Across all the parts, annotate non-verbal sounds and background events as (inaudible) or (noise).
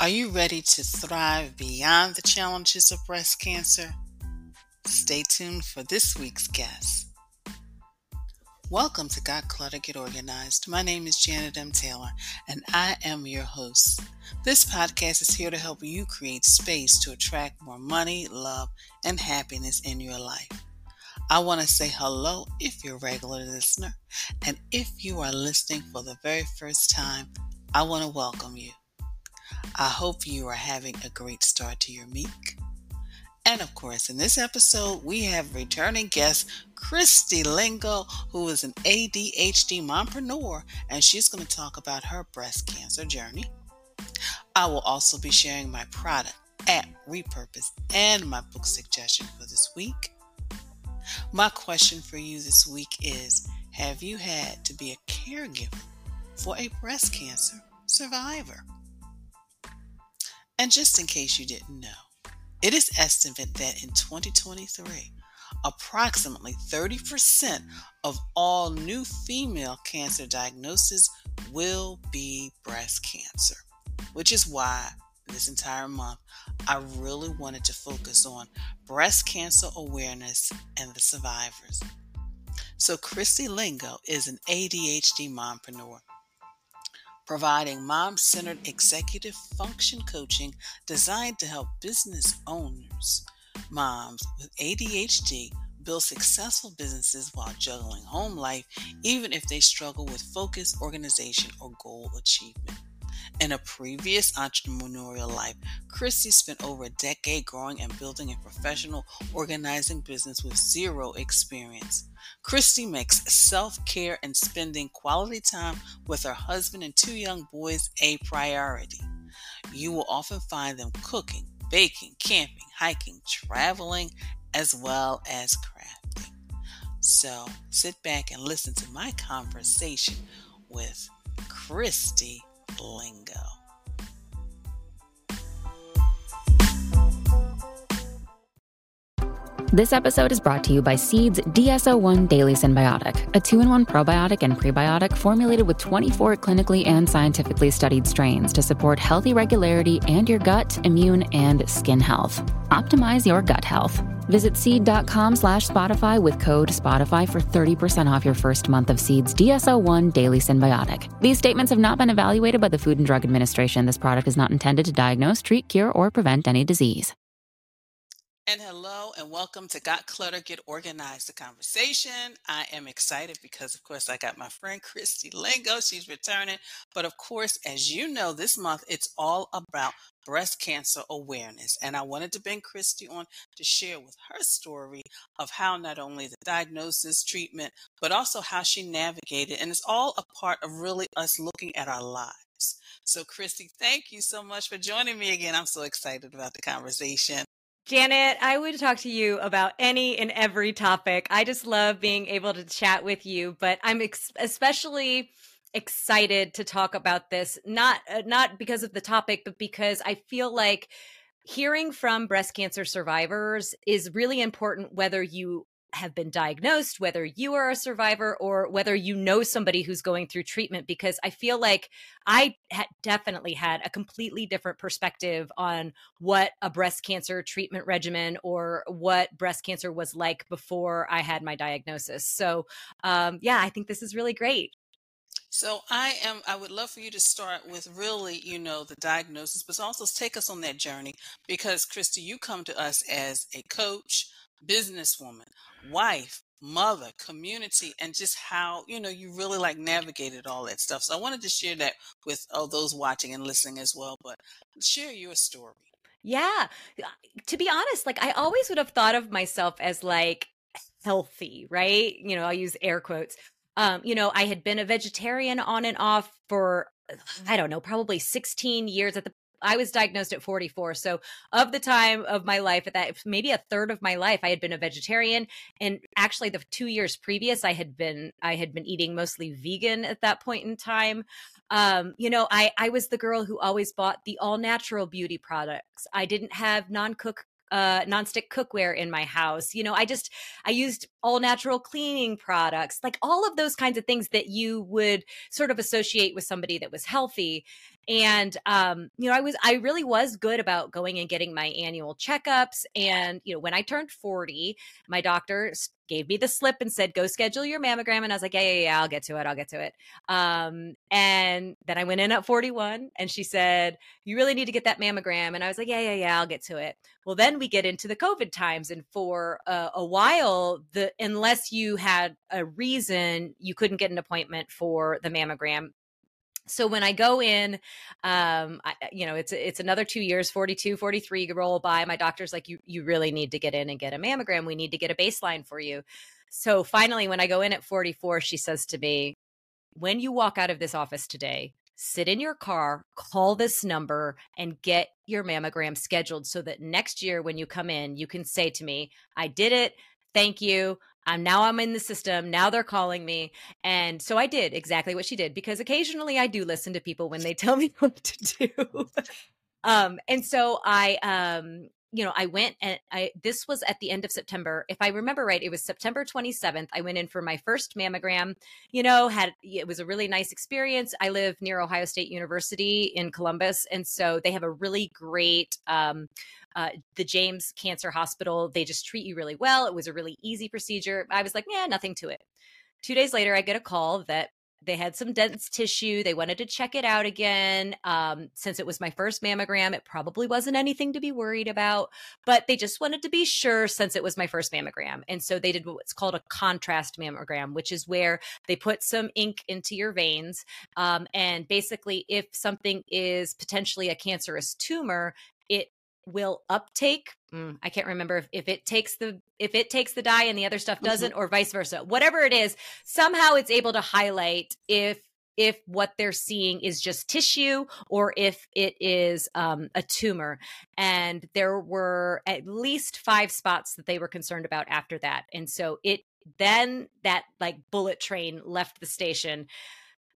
Are you ready to thrive beyond the challenges of breast cancer? Stay tuned for this week's guest. Welcome to Got Clutter Get Organized. My name is Janet M. Taylor, and I am your host. This podcast is here to help you create space to attract more money, love, and happiness in your life. I want to say hello if you're a regular listener, and if you are listening for the very first time, I want to welcome you. I hope you are having a great start to your week. And of course, in this episode, we have returning guest Christy Lingo, who is an ADHD mompreneur, and she's going to talk about her breast cancer journey. I will also be sharing my product, at repurpose, and my book suggestion for this week. My question for you this week is Have you had to be a caregiver for a breast cancer survivor? And just in case you didn't know, it is estimated that in 2023, approximately 30% of all new female cancer diagnoses will be breast cancer, which is why this entire month I really wanted to focus on breast cancer awareness and the survivors. So, Christy Lingo is an ADHD mompreneur providing mom centered executive function coaching designed to help business owners, moms with ADHD, build successful businesses while juggling home life, even if they struggle with focus, organization, or goal achievement. In a previous entrepreneurial life, Christy spent over a decade growing and building a professional organizing business with zero experience. Christy makes self care and spending quality time with her husband and two young boys a priority. You will often find them cooking, baking, camping, hiking, traveling, as well as crafting. So sit back and listen to my conversation with Christy lingo. This episode is brought to you by Seed's DS-01 Daily Synbiotic, a two in one probiotic and prebiotic formulated with 24 clinically and scientifically studied strains to support healthy regularity and your gut, immune, and skin health. Optimize your gut health. Visit seed.com slash Spotify with code Spotify for 30% off your first month of Seed's DS-01 Daily Synbiotic. These statements have not been evaluated by the Food and Drug Administration. This product is not intended to diagnose, treat, cure, or prevent any disease. And hello and welcome to Got Clutter Get Organized, the conversation. I am excited because, of course, I got my friend Christy Lingo. She's returning. But of course, as you know, this month it's all about breast cancer awareness. And I wanted to bring Christy on to share with her story of how not only the diagnosis, treatment, but also how she navigated. And it's all a part of really us looking at our lives. So, Christy, thank you so much for joining me again. I'm so excited about the conversation. Janet, I would talk to you about any and every topic. I just love being able to chat with you, but I'm ex- especially excited to talk about this not uh, not because of the topic, but because I feel like hearing from breast cancer survivors is really important whether you have been diagnosed, whether you are a survivor or whether you know somebody who's going through treatment, because I feel like I definitely had a completely different perspective on what a breast cancer treatment regimen or what breast cancer was like before I had my diagnosis. So, um, yeah, I think this is really great. So I am I would love for you to start with really, you know, the diagnosis, but also take us on that journey because Christy, you come to us as a coach, businesswoman, wife, mother, community, and just how, you know, you really like navigated all that stuff. So I wanted to share that with all those watching and listening as well, but share your story. Yeah. To be honest, like I always would have thought of myself as like healthy, right? You know, I'll use air quotes. Um, you know, I had been a vegetarian on and off for I don't know, probably 16 years at the I was diagnosed at 44. So, of the time of my life, at that maybe a third of my life, I had been a vegetarian, and actually, the two years previous, I had been I had been eating mostly vegan at that point in time. Um, you know, I I was the girl who always bought the all natural beauty products. I didn't have non cook uh nonstick cookware in my house. You know, I just I used all natural cleaning products, like all of those kinds of things that you would sort of associate with somebody that was healthy. And um, you know, I was I really was good about going and getting my annual checkups. And you know, when I turned 40, my doctor gave me the slip and said, go schedule your mammogram. And I was like, yeah, yeah, yeah, I'll get to it. I'll get to it. Um, and then I went in at 41 and she said, you really need to get that mammogram. And I was like, yeah, yeah, yeah, I'll get to it. Well, then we get into the COVID times. And for a, a while, the unless you had a reason, you couldn't get an appointment for the mammogram so when i go in um I, you know it's it's another two years 42 43 roll by my doctor's like you you really need to get in and get a mammogram. We need to get a baseline for you. So finally when i go in at 44 she says to me when you walk out of this office today sit in your car call this number and get your mammogram scheduled so that next year when you come in you can say to me i did it thank you I'm now I'm in the system. Now they're calling me. And so I did exactly what she did because occasionally I do listen to people when they (laughs) tell me what to do. um, and so I um you know, I went and I this was at the end of September. If I remember right, it was September 27th. I went in for my first mammogram. You know, had it was a really nice experience. I live near Ohio State University in Columbus, and so they have a really great um, uh, the James Cancer Hospital. They just treat you really well. It was a really easy procedure. I was like, yeah, nothing to it. Two days later, I get a call that they had some dense tissue. They wanted to check it out again. Um, since it was my first mammogram, it probably wasn't anything to be worried about, but they just wanted to be sure since it was my first mammogram. And so they did what's called a contrast mammogram, which is where they put some ink into your veins. Um, and basically, if something is potentially a cancerous tumor, will uptake mm, i can't remember if, if, it takes the if it takes the dye and the other stuff doesn't mm-hmm. or vice versa whatever it is somehow it's able to highlight if if what they're seeing is just tissue or if it is um, a tumor. And there were at least five spots that they were concerned about after that. And so it then that like bullet train left the station.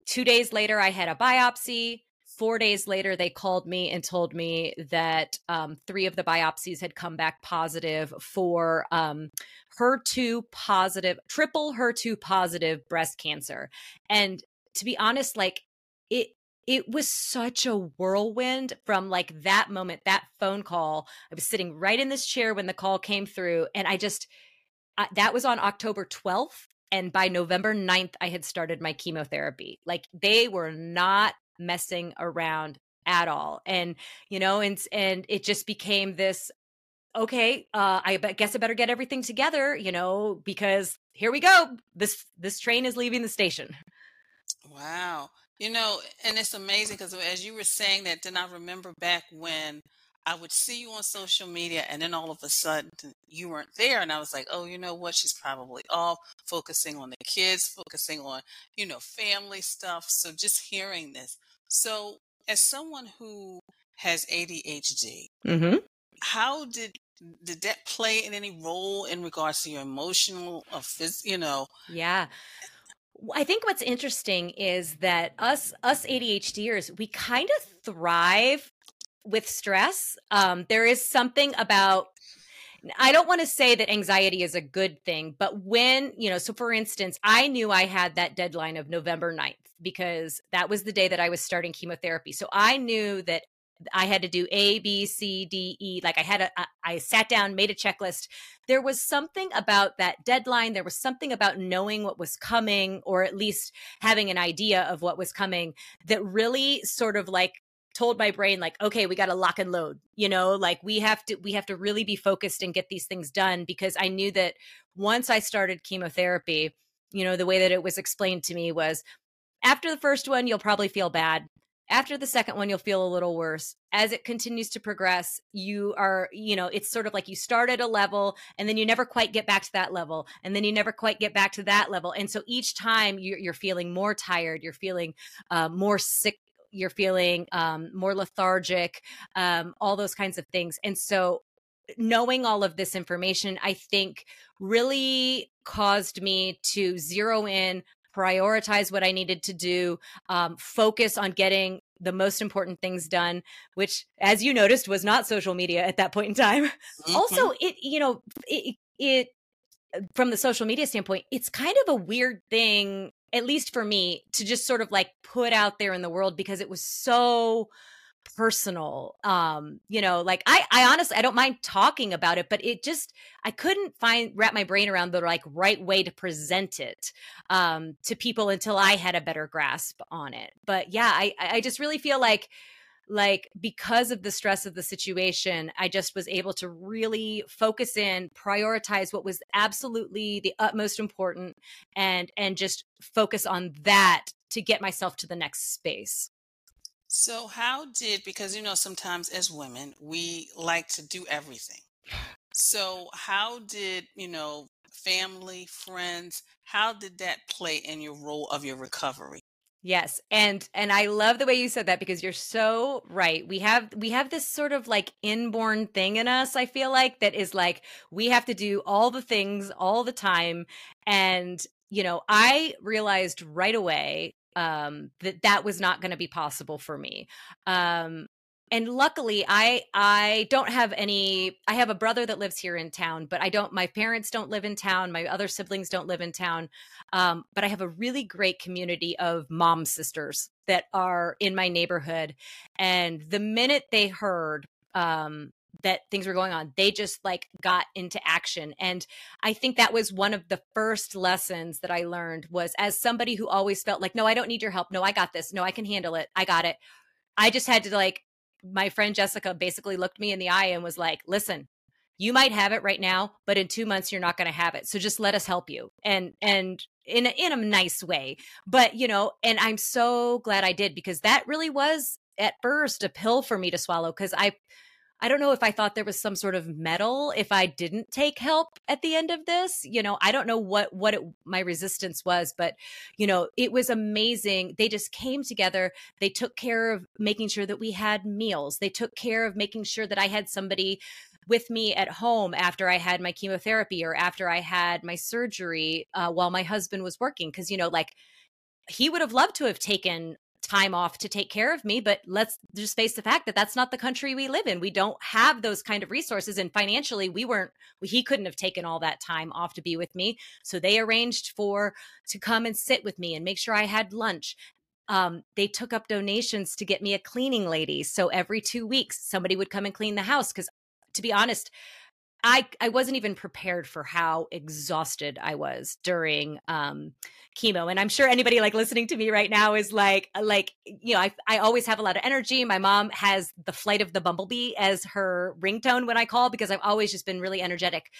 Two days later i had a biopsy Four days later, they called me and told me that um, three of the biopsies had come back positive for um, HER2 positive, triple HER2 positive breast cancer. And to be honest, like it, it was such a whirlwind from like that moment, that phone call. I was sitting right in this chair when the call came through, and I just, that was on October 12th. And by November 9th, I had started my chemotherapy. Like they were not messing around at all and you know and and it just became this okay uh i guess i better get everything together you know because here we go this this train is leaving the station wow you know and it's amazing because as you were saying that then i remember back when I would see you on social media and then all of a sudden you weren't there. And I was like, oh, you know what? She's probably off focusing on the kids, focusing on, you know, family stuff. So just hearing this. So, as someone who has ADHD, mm-hmm. how did did that play in any role in regards to your emotional or phys- you know yeah I think what's interesting is that us us ADHDers we kind of thrive with stress. Um, there is something about I don't want to say that anxiety is a good thing, but when, you know, so for instance, I knew I had that deadline of November 9th because that was the day that I was starting chemotherapy. So I knew that I had to do A, B, C, D, E. Like I had a, I sat down, made a checklist. There was something about that deadline. There was something about knowing what was coming, or at least having an idea of what was coming that really sort of like told my brain like okay we got to lock and load you know like we have to we have to really be focused and get these things done because i knew that once i started chemotherapy you know the way that it was explained to me was after the first one you'll probably feel bad after the second one you'll feel a little worse as it continues to progress you are you know it's sort of like you start at a level and then you never quite get back to that level and then you never quite get back to that level and so each time you're, you're feeling more tired you're feeling uh, more sick you're feeling um, more lethargic, um, all those kinds of things. And so, knowing all of this information, I think really caused me to zero in, prioritize what I needed to do, um, focus on getting the most important things done, which, as you noticed, was not social media at that point in time. Mm-hmm. Also, it, you know, it, it from the social media standpoint, it's kind of a weird thing at least for me to just sort of like put out there in the world because it was so personal um you know like i i honestly i don't mind talking about it but it just i couldn't find wrap my brain around the like right way to present it um to people until i had a better grasp on it. But yeah i i just really feel like like because of the stress of the situation i just was able to really focus in prioritize what was absolutely the utmost important and and just focus on that to get myself to the next space so how did because you know sometimes as women we like to do everything so how did you know family friends how did that play in your role of your recovery Yes. And and I love the way you said that because you're so right. We have we have this sort of like inborn thing in us, I feel like, that is like we have to do all the things all the time and you know, I realized right away um that that was not going to be possible for me. Um and luckily i i don't have any i have a brother that lives here in town but i don't my parents don't live in town my other siblings don't live in town um, but i have a really great community of mom sisters that are in my neighborhood and the minute they heard um, that things were going on they just like got into action and i think that was one of the first lessons that i learned was as somebody who always felt like no i don't need your help no i got this no i can handle it i got it I just had to like my friend Jessica basically looked me in the eye and was like, listen, you might have it right now, but in two months you're not going to have it. So just let us help you. And and in a, in a nice way. But you know, and I'm so glad I did because that really was at first a pill for me to swallow because I I don't know if I thought there was some sort of medal if I didn't take help at the end of this. You know, I don't know what what it, my resistance was, but you know, it was amazing. They just came together. They took care of making sure that we had meals. They took care of making sure that I had somebody with me at home after I had my chemotherapy or after I had my surgery uh, while my husband was working. Because you know, like he would have loved to have taken time off to take care of me but let's just face the fact that that's not the country we live in. We don't have those kind of resources and financially we weren't he couldn't have taken all that time off to be with me. So they arranged for to come and sit with me and make sure i had lunch. Um, they took up donations to get me a cleaning lady. So every two weeks somebody would come and clean the house because to be honest I I wasn't even prepared for how exhausted I was during um chemo and I'm sure anybody like listening to me right now is like uh, like you know I I always have a lot of energy. My mom has the flight of the bumblebee as her ringtone when I call because I've always just been really energetic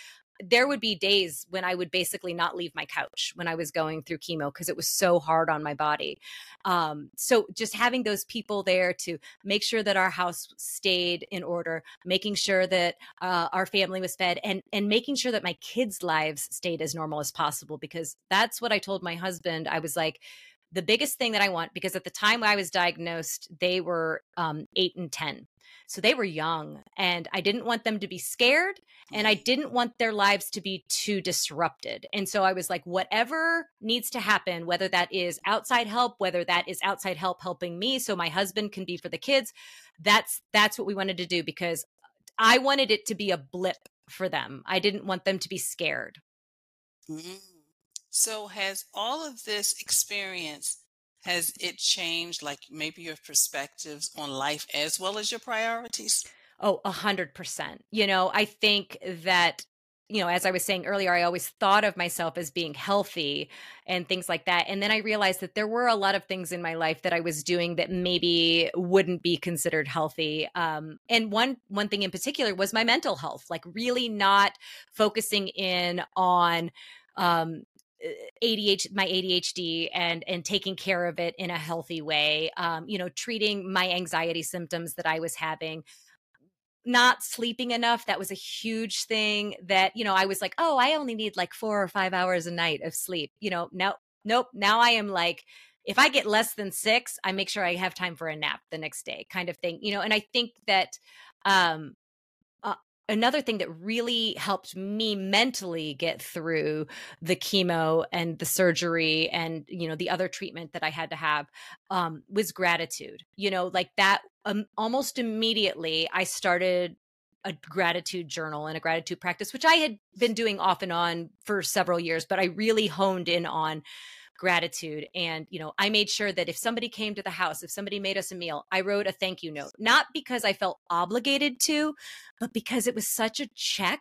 there would be days when I would basically not leave my couch when I was going through chemo because it was so hard on my body. Um, so just having those people there to make sure that our house stayed in order, making sure that uh, our family was fed, and and making sure that my kids' lives stayed as normal as possible because that's what I told my husband. I was like. The biggest thing that I want, because at the time I was diagnosed, they were um, eight and 10. So they were young and I didn't want them to be scared and I didn't want their lives to be too disrupted. And so I was like, whatever needs to happen, whether that is outside help, whether that is outside help helping me so my husband can be for the kids, that's that's what we wanted to do because I wanted it to be a blip for them. I didn't want them to be scared. Mm-hmm. So has all of this experience has it changed, like maybe your perspectives on life as well as your priorities? Oh, a hundred percent. You know, I think that you know, as I was saying earlier, I always thought of myself as being healthy and things like that. And then I realized that there were a lot of things in my life that I was doing that maybe wouldn't be considered healthy. Um, and one one thing in particular was my mental health, like really not focusing in on um, ADHD, my ADHD, and and taking care of it in a healthy way. Um, you know, treating my anxiety symptoms that I was having. Not sleeping enough. That was a huge thing. That you know, I was like, oh, I only need like four or five hours a night of sleep. You know, now, nope. Now I am like, if I get less than six, I make sure I have time for a nap the next day, kind of thing. You know, and I think that um, another thing that really helped me mentally get through the chemo and the surgery and you know the other treatment that i had to have um, was gratitude. You know like that um, almost immediately i started a gratitude journal and a gratitude practice which i had been doing off and on for several years but i really honed in on gratitude and you know i made sure that if somebody came to the house if somebody made us a meal i wrote a thank you note not because i felt obligated to but because it was such a check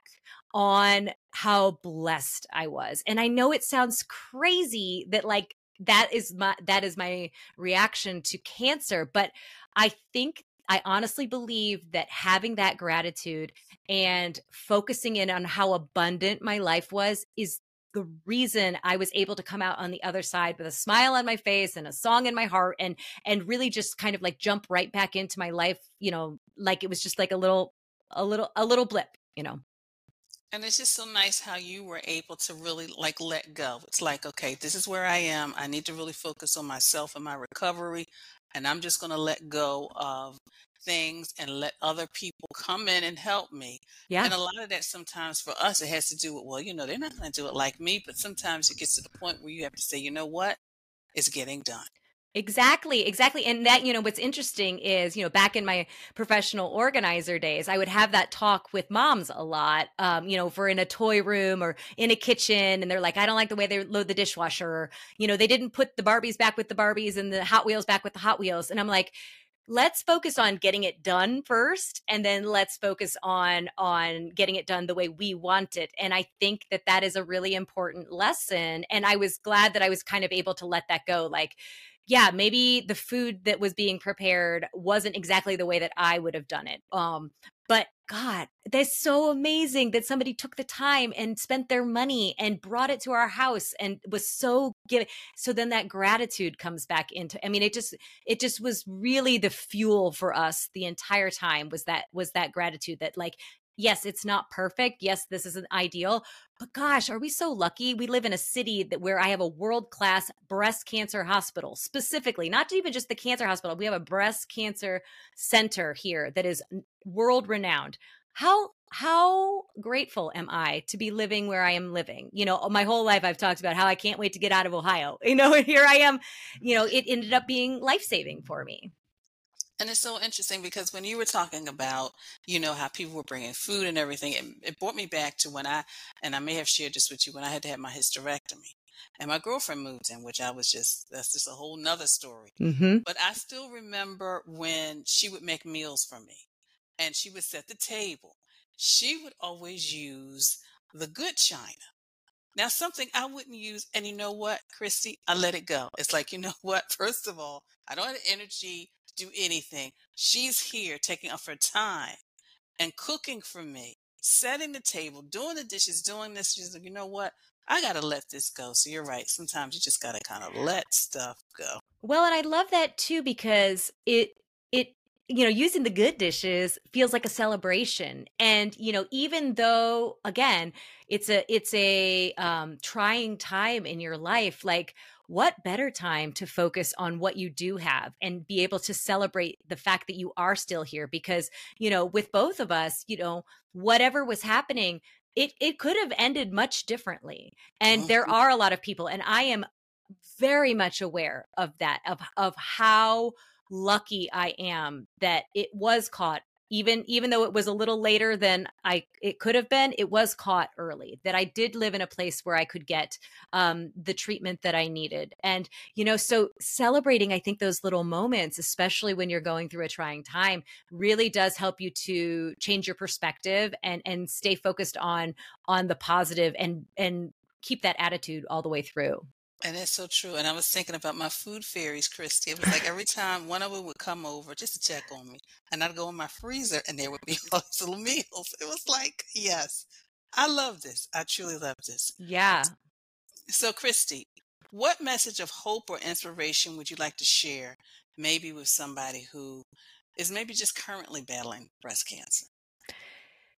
on how blessed i was. And i know it sounds crazy that like that is my that is my reaction to cancer but i think I honestly believe that having that gratitude and focusing in on how abundant my life was is the reason I was able to come out on the other side with a smile on my face and a song in my heart and and really just kind of like jump right back into my life, you know, like it was just like a little a little a little blip, you know. And it's just so nice how you were able to really like let go. It's like, okay, this is where I am. I need to really focus on myself and my recovery. And I'm just going to let go of things and let other people come in and help me. Yeah. And a lot of that sometimes for us, it has to do with, well, you know, they're not going to do it like me. But sometimes it gets to the point where you have to say, you know what? It's getting done. Exactly, exactly. And that, you know, what's interesting is, you know, back in my professional organizer days, I would have that talk with moms a lot. Um, you know, if we're in a toy room or in a kitchen and they're like, I don't like the way they load the dishwasher, or, you know, they didn't put the Barbies back with the Barbies and the Hot Wheels back with the Hot Wheels. And I'm like, let's focus on getting it done first and then let's focus on on getting it done the way we want it and i think that that is a really important lesson and i was glad that i was kind of able to let that go like yeah, maybe the food that was being prepared wasn't exactly the way that I would have done it. Um, but God, that's so amazing that somebody took the time and spent their money and brought it to our house and was so giving. So then that gratitude comes back into. I mean, it just it just was really the fuel for us the entire time. Was that was that gratitude that like yes, it's not perfect. Yes, this isn't ideal. But gosh, are we so lucky? We live in a city that where I have a world class breast cancer hospital, specifically, not even just the cancer hospital. We have a breast cancer center here that is world renowned. How how grateful am I to be living where I am living? You know, my whole life I've talked about how I can't wait to get out of Ohio. (laughs) You know, and here I am. You know, it ended up being life saving for me. And it's so interesting because when you were talking about, you know, how people were bringing food and everything, it, it brought me back to when I, and I may have shared this with you, when I had to have my hysterectomy. And my girlfriend moved in, which I was just, that's just a whole nother story. Mm-hmm. But I still remember when she would make meals for me and she would set the table. She would always use the good china. Now, something I wouldn't use, and you know what, Christy? I let it go. It's like, you know what? (laughs) First of all, I don't have the energy do anything. She's here taking off her time and cooking for me, setting the table, doing the dishes, doing this. She's like, you know what? I got to let this go. So you're right. Sometimes you just got to kind of let stuff go. Well, and I love that too because it, it, you know, using the good dishes feels like a celebration. And, you know, even though, again, it's a, it's a um, trying time in your life, like, what better time to focus on what you do have and be able to celebrate the fact that you are still here? Because you know with both of us you know whatever was happening it it could have ended much differently. And there are a lot of people and i am very much aware of that of of how lucky i am that it was caught even even though it was a little later than i it could have been it was caught early that i did live in a place where i could get um, the treatment that i needed. And you know so celebrating i think those little moments especially when you're going through a trying time really does help you to change your perspective and and stay focused on on the positive and and keep that attitude all the way through and that's so true. And I was thinking about my food fairies, Christy. It was like every time one of them would come over just to check on me, and I'd go in my freezer, and there would be (laughs) all these little meals. It was like, yes, I love this. I truly love this. Yeah. So, Christy, what message of hope or inspiration would you like to share, maybe with somebody who is maybe just currently battling breast cancer?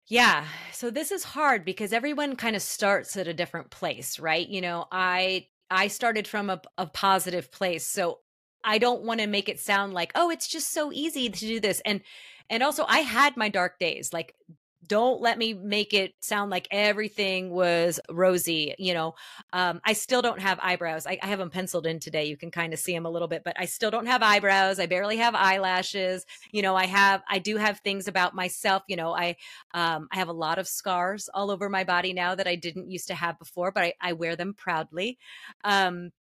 Yeah. So this is hard because everyone kind of starts at a different place, right? You know, I I started from a, a positive place. So I don't want to make it sound like, oh, it's just so easy to do this. And and also I had my dark days. Like don't let me make it sound like everything was rosy you know um, i still don't have eyebrows I, I, have them penciled in today you can kind of see them a little bit but i still don't have eyebrows i barely have eyelashes you know i have i do have things about myself you know i um, i have a lot of scars all over my body now that i didn't used to have before but i, I wear them proudly um,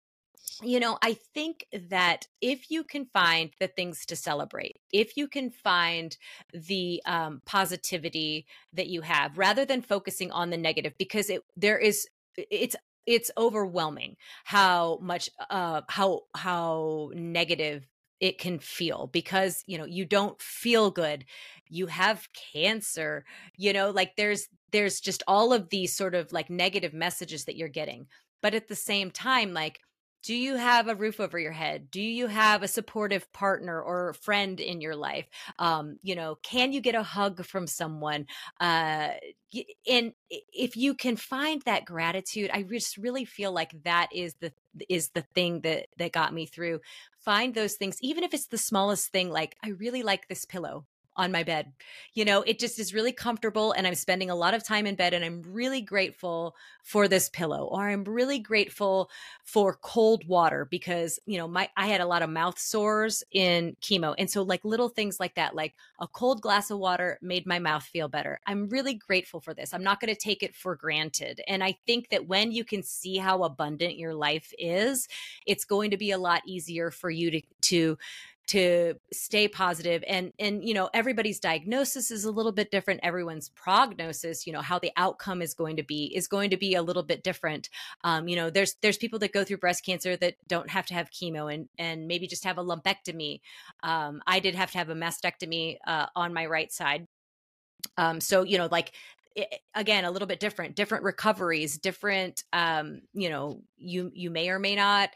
you know, I think that if you can find the things to celebrate, if you can find the um, positivity that you have, rather than focusing on the negative, because it there is it's it's overwhelming how much uh how how negative it can feel because you know you don't feel good. You have cancer you know like there's there's just all of these sort of like negative messages that you're getting. But at the same time like do you have a roof over your head? Do you have a supportive partner or friend in your life? Um, you know can you get a hug from someone? Uh, and if you can find that gratitude i just really feel like that is the is the thing that that got me through. Find those things even if it's the smallest thing like i really like this pillow on my bed. You know, it just is really comfortable and I'm spending a lot of time in bed and I'm really grateful for this pillow or I'm really grateful for cold water because, you know, my I had a lot of mouth sores in chemo. And so like little things like that like a cold glass of water made my mouth feel better. I'm really grateful for this. I'm not going to take it for granted. And I think that when you can see how abundant your life is, it's going to be a lot easier for you to to to stay positive and and you know everybody's diagnosis is a little bit different everyone's prognosis you know how the outcome is going to be is going to be a little bit different. Um, you know there's there's people that go through breast cancer that don't have to have chemo and and maybe just have a lumpectomy. Um, i did have to have a mastectomy uh, on my right side. Um, so you know like it, again a little bit different different recoveries different um you know you you may or may not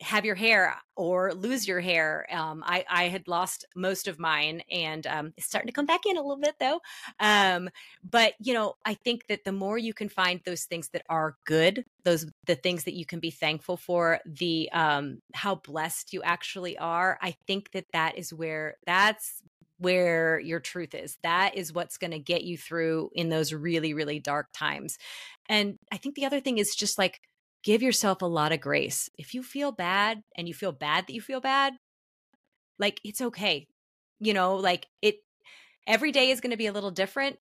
have your hair or lose your hair. Um, I, I had lost most of mine and um, it's starting to come back in a little bit though. Um, but, you know, I think that the more you can find those things that are good, those, the things that you can be thankful for, the, um, how blessed you actually are, I think that that is where, that's where your truth is. That is what's going to get you through in those really, really dark times. And I think the other thing is just like, give yourself a lot of grace. If you feel bad and you feel bad that you feel bad, like it's okay. You know, like it every day is going to be a little different,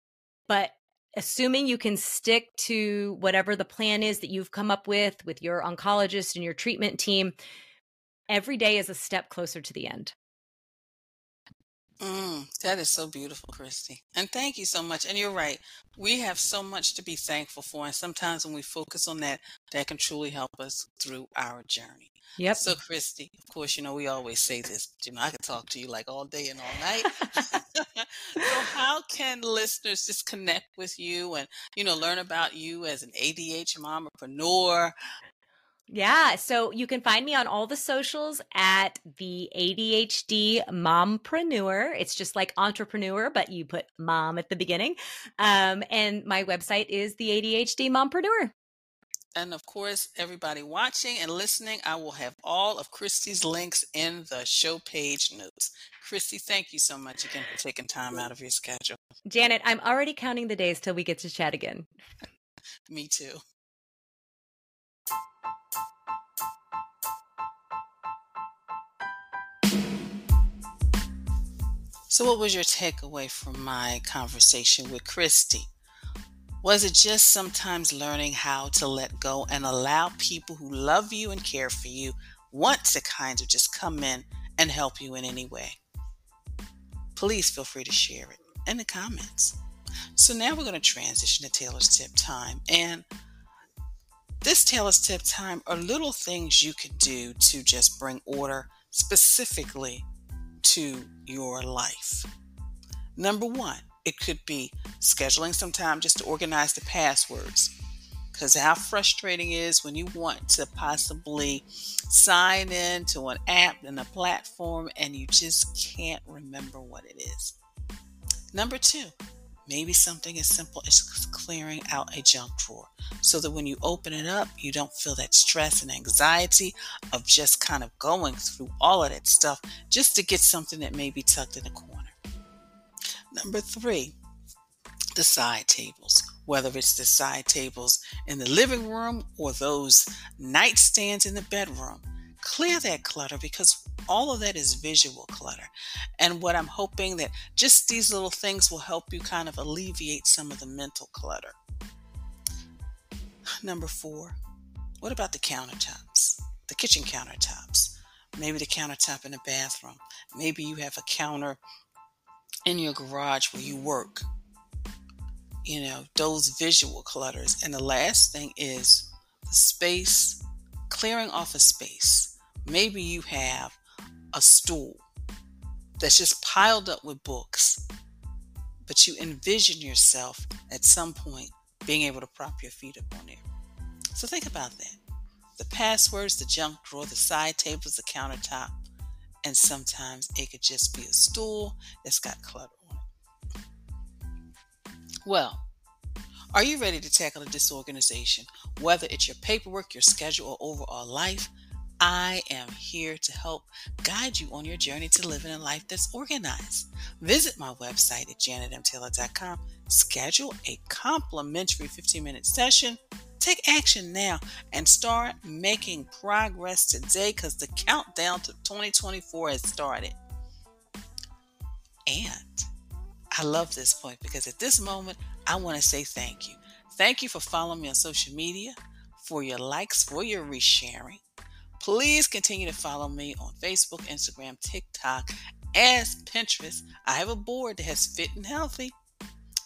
but assuming you can stick to whatever the plan is that you've come up with with your oncologist and your treatment team, every day is a step closer to the end. Mm, that is so beautiful, Christy. And thank you so much. And you're right. We have so much to be thankful for. And sometimes when we focus on that, that can truly help us through our journey. Yep. So, Christy, of course, you know, we always say this, you know, I could talk to you like all day and all night. (laughs) (laughs) so, how can listeners just connect with you and, you know, learn about you as an ADH mompreneur? Yeah. So you can find me on all the socials at the ADHD mompreneur. It's just like entrepreneur, but you put mom at the beginning. Um, and my website is the ADHD mompreneur. And of course, everybody watching and listening, I will have all of Christy's links in the show page notes. Christy, thank you so much again for taking time out of your schedule. Janet, I'm already counting the days till we get to chat again. (laughs) Me too. So, what was your takeaway from my conversation with Christy? Was it just sometimes learning how to let go and allow people who love you and care for you want to kind of just come in and help you in any way? Please feel free to share it in the comments. So, now we're going to transition to Taylor's Tip time. And this Taylor's Tip time are little things you could do to just bring order specifically to your life. Number one, it could be scheduling some time just to organize the passwords. Because how frustrating it is when you want to possibly sign in to an app and a platform and you just can't remember what it is. Number two, Maybe something as simple as clearing out a junk drawer so that when you open it up, you don't feel that stress and anxiety of just kind of going through all of that stuff just to get something that may be tucked in a corner. Number three, the side tables, whether it's the side tables in the living room or those nightstands in the bedroom. Clear that clutter because all of that is visual clutter. And what I'm hoping that just these little things will help you kind of alleviate some of the mental clutter. Number four, what about the countertops? the kitchen countertops, maybe the countertop in the bathroom. Maybe you have a counter in your garage where you work. You know, those visual clutters. And the last thing is the space, clearing off a space. Maybe you have a stool that's just piled up with books, but you envision yourself at some point being able to prop your feet up on it. So think about that. The passwords, the junk drawer, the side tables, the countertop, and sometimes it could just be a stool that's got clutter on it. Well, are you ready to tackle a disorganization? Whether it's your paperwork, your schedule, or overall life, I am here to help guide you on your journey to living a life that's organized. Visit my website at janetmtaylor.com, schedule a complimentary 15 minute session. Take action now and start making progress today because the countdown to 2024 has started. And I love this point because at this moment, I want to say thank you. Thank you for following me on social media, for your likes, for your resharing. Please continue to follow me on Facebook, Instagram, TikTok, as Pinterest. I have a board that has fit and healthy.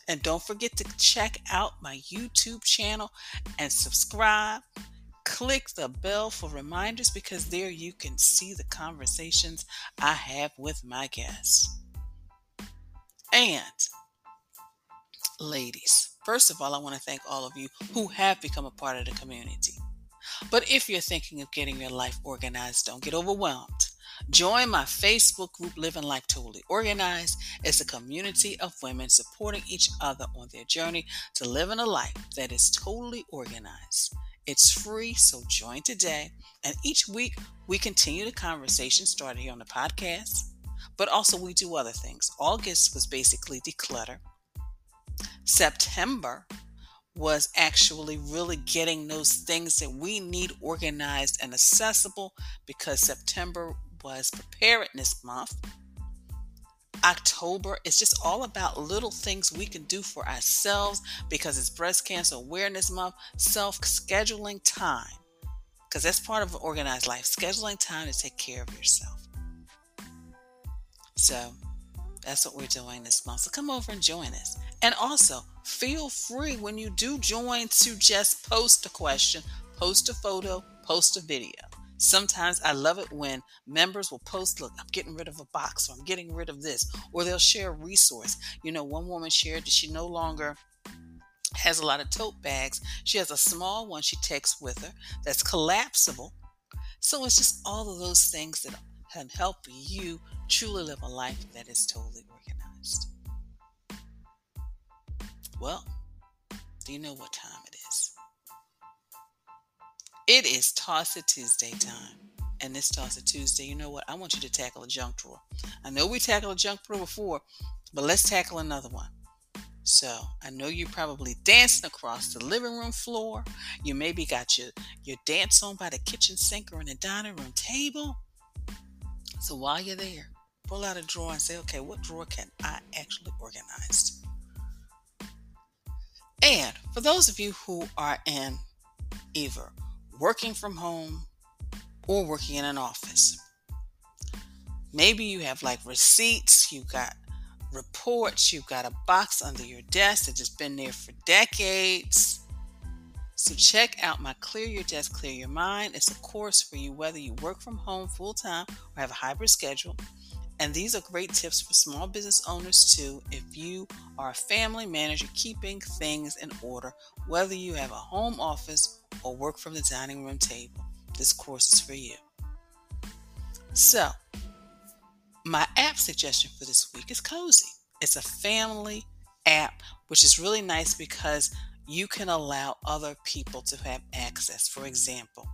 And don't forget to check out my YouTube channel and subscribe. Click the bell for reminders because there you can see the conversations I have with my guests. And ladies, first of all, I want to thank all of you who have become a part of the community. But if you're thinking of getting your life organized, don't get overwhelmed. Join my Facebook group, Living Life Totally Organized. It's a community of women supporting each other on their journey to living a life that is totally organized. It's free, so join today. And each week, we continue the conversation started here on the podcast, but also we do other things. August was basically declutter. September was actually really getting those things that we need organized and accessible because September was preparedness month. October is just all about little things we can do for ourselves because it's breast cancer awareness month, self scheduling time. Because that's part of an organized life, scheduling time to take care of yourself. So that's what we're doing this month. So come over and join us. And also, feel free when you do join to just post a question, post a photo, post a video. Sometimes I love it when members will post, look, I'm getting rid of a box or I'm getting rid of this, or they'll share a resource. You know, one woman shared that she no longer has a lot of tote bags. She has a small one she takes with her that's collapsible. So it's just all of those things that can help you truly live a life that is totally organized. Well, do you know what time it is? It is Toss It Tuesday time. And this Toss It Tuesday, you know what? I want you to tackle a junk drawer. I know we tackled a junk drawer before, but let's tackle another one. So I know you're probably dancing across the living room floor. You maybe got your, your dance on by the kitchen sink or in the dining room table. So while you're there, pull out a drawer and say, okay, what drawer can I actually organize? And for those of you who are in either working from home or working in an office, maybe you have like receipts, you've got reports, you've got a box under your desk that has been there for decades. So check out my Clear Your Desk, Clear Your Mind. It's a course for you whether you work from home full time or have a hybrid schedule. And these are great tips for small business owners too. If you are a family manager keeping things in order, whether you have a home office or work from the dining room table, this course is for you. So, my app suggestion for this week is Cozi. It's a family app, which is really nice because you can allow other people to have access. For example,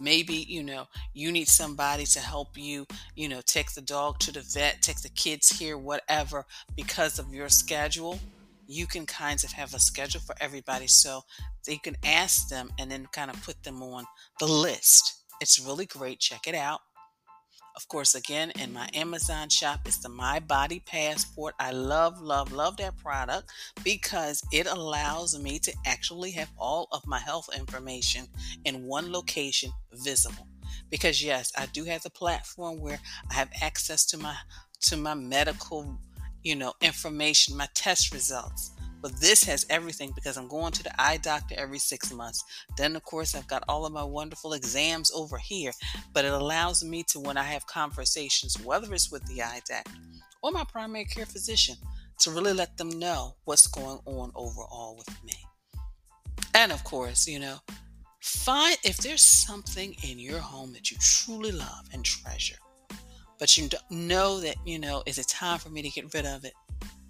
maybe you know you need somebody to help you you know take the dog to the vet take the kids here whatever because of your schedule. You can kind of have a schedule for everybody so they can ask them and then kind of put them on the list. It's really great. Check it out Of course, again, in my Amazon shop, it's the My Body Passport. I love, love, love that product because it allows me to actually have all of my health information in one location visible. Because yes, I do have the platform where I have access to my to my medical, you know, information, my test results. But this has everything because I'm going to the eye doctor every six months. Then, of course, I've got all of my wonderful exams over here. But it allows me to, when I have conversations, whether it's with the eye doctor or my primary care physician, to really let them know what's going on overall with me. And of course, you know, find if there's something in your home that you truly love and treasure, but you know that, you know, is it time for me to get rid of it?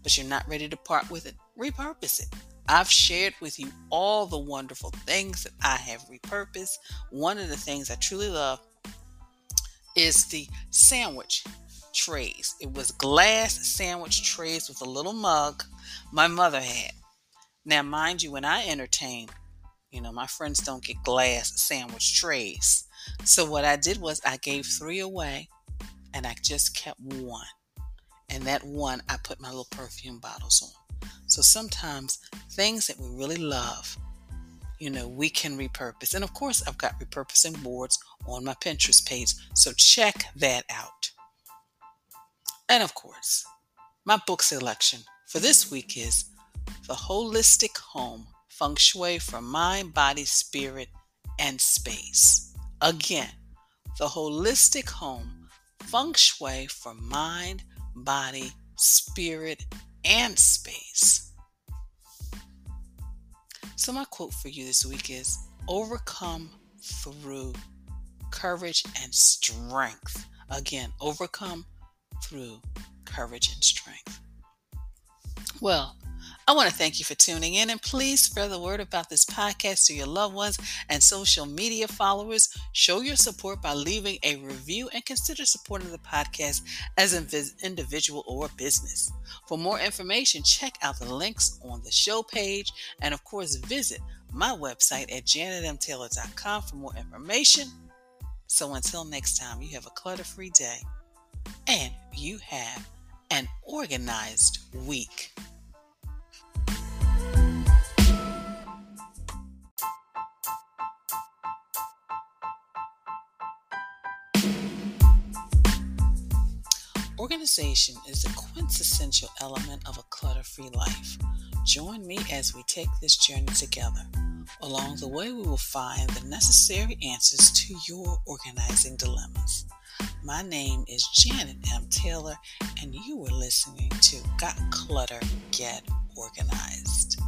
But you're not ready to part with it, repurpose it. I've shared with you all the wonderful things that I have repurposed. One of the things I truly love is the sandwich trays. It was glass sandwich trays with a little mug my mother had. Now, mind you, when I entertain, you know, my friends don't get glass sandwich trays. So, what I did was I gave three away and I just kept one and that one I put my little perfume bottles on. So sometimes things that we really love, you know, we can repurpose. And of course, I've got repurposing boards on my Pinterest page, so check that out. And of course, my book selection for this week is The Holistic Home Feng Shui for Mind, Body, Spirit, and Space. Again, The Holistic Home Feng Shui for Mind, body, spirit, and space. So, my quote for you this week is overcome through courage and strength. Again, overcome through courage and strength. Well, I want to thank you for tuning in and please spread the word about this podcast to your loved ones and social media followers. Show your support by leaving a review and consider supporting the podcast as an individual or business. For more information, check out the links on the show page and, of course, visit my website at janetmtaylor.com for more information. So until next time, you have a clutter free day and you have an organized week. Organization is the quintessential element of a clutter free life. Join me as we take this journey together. Along the way, we will find the necessary answers to your organizing dilemmas. My name is Janet M. Taylor, and you are listening to Got Clutter, Get Organized.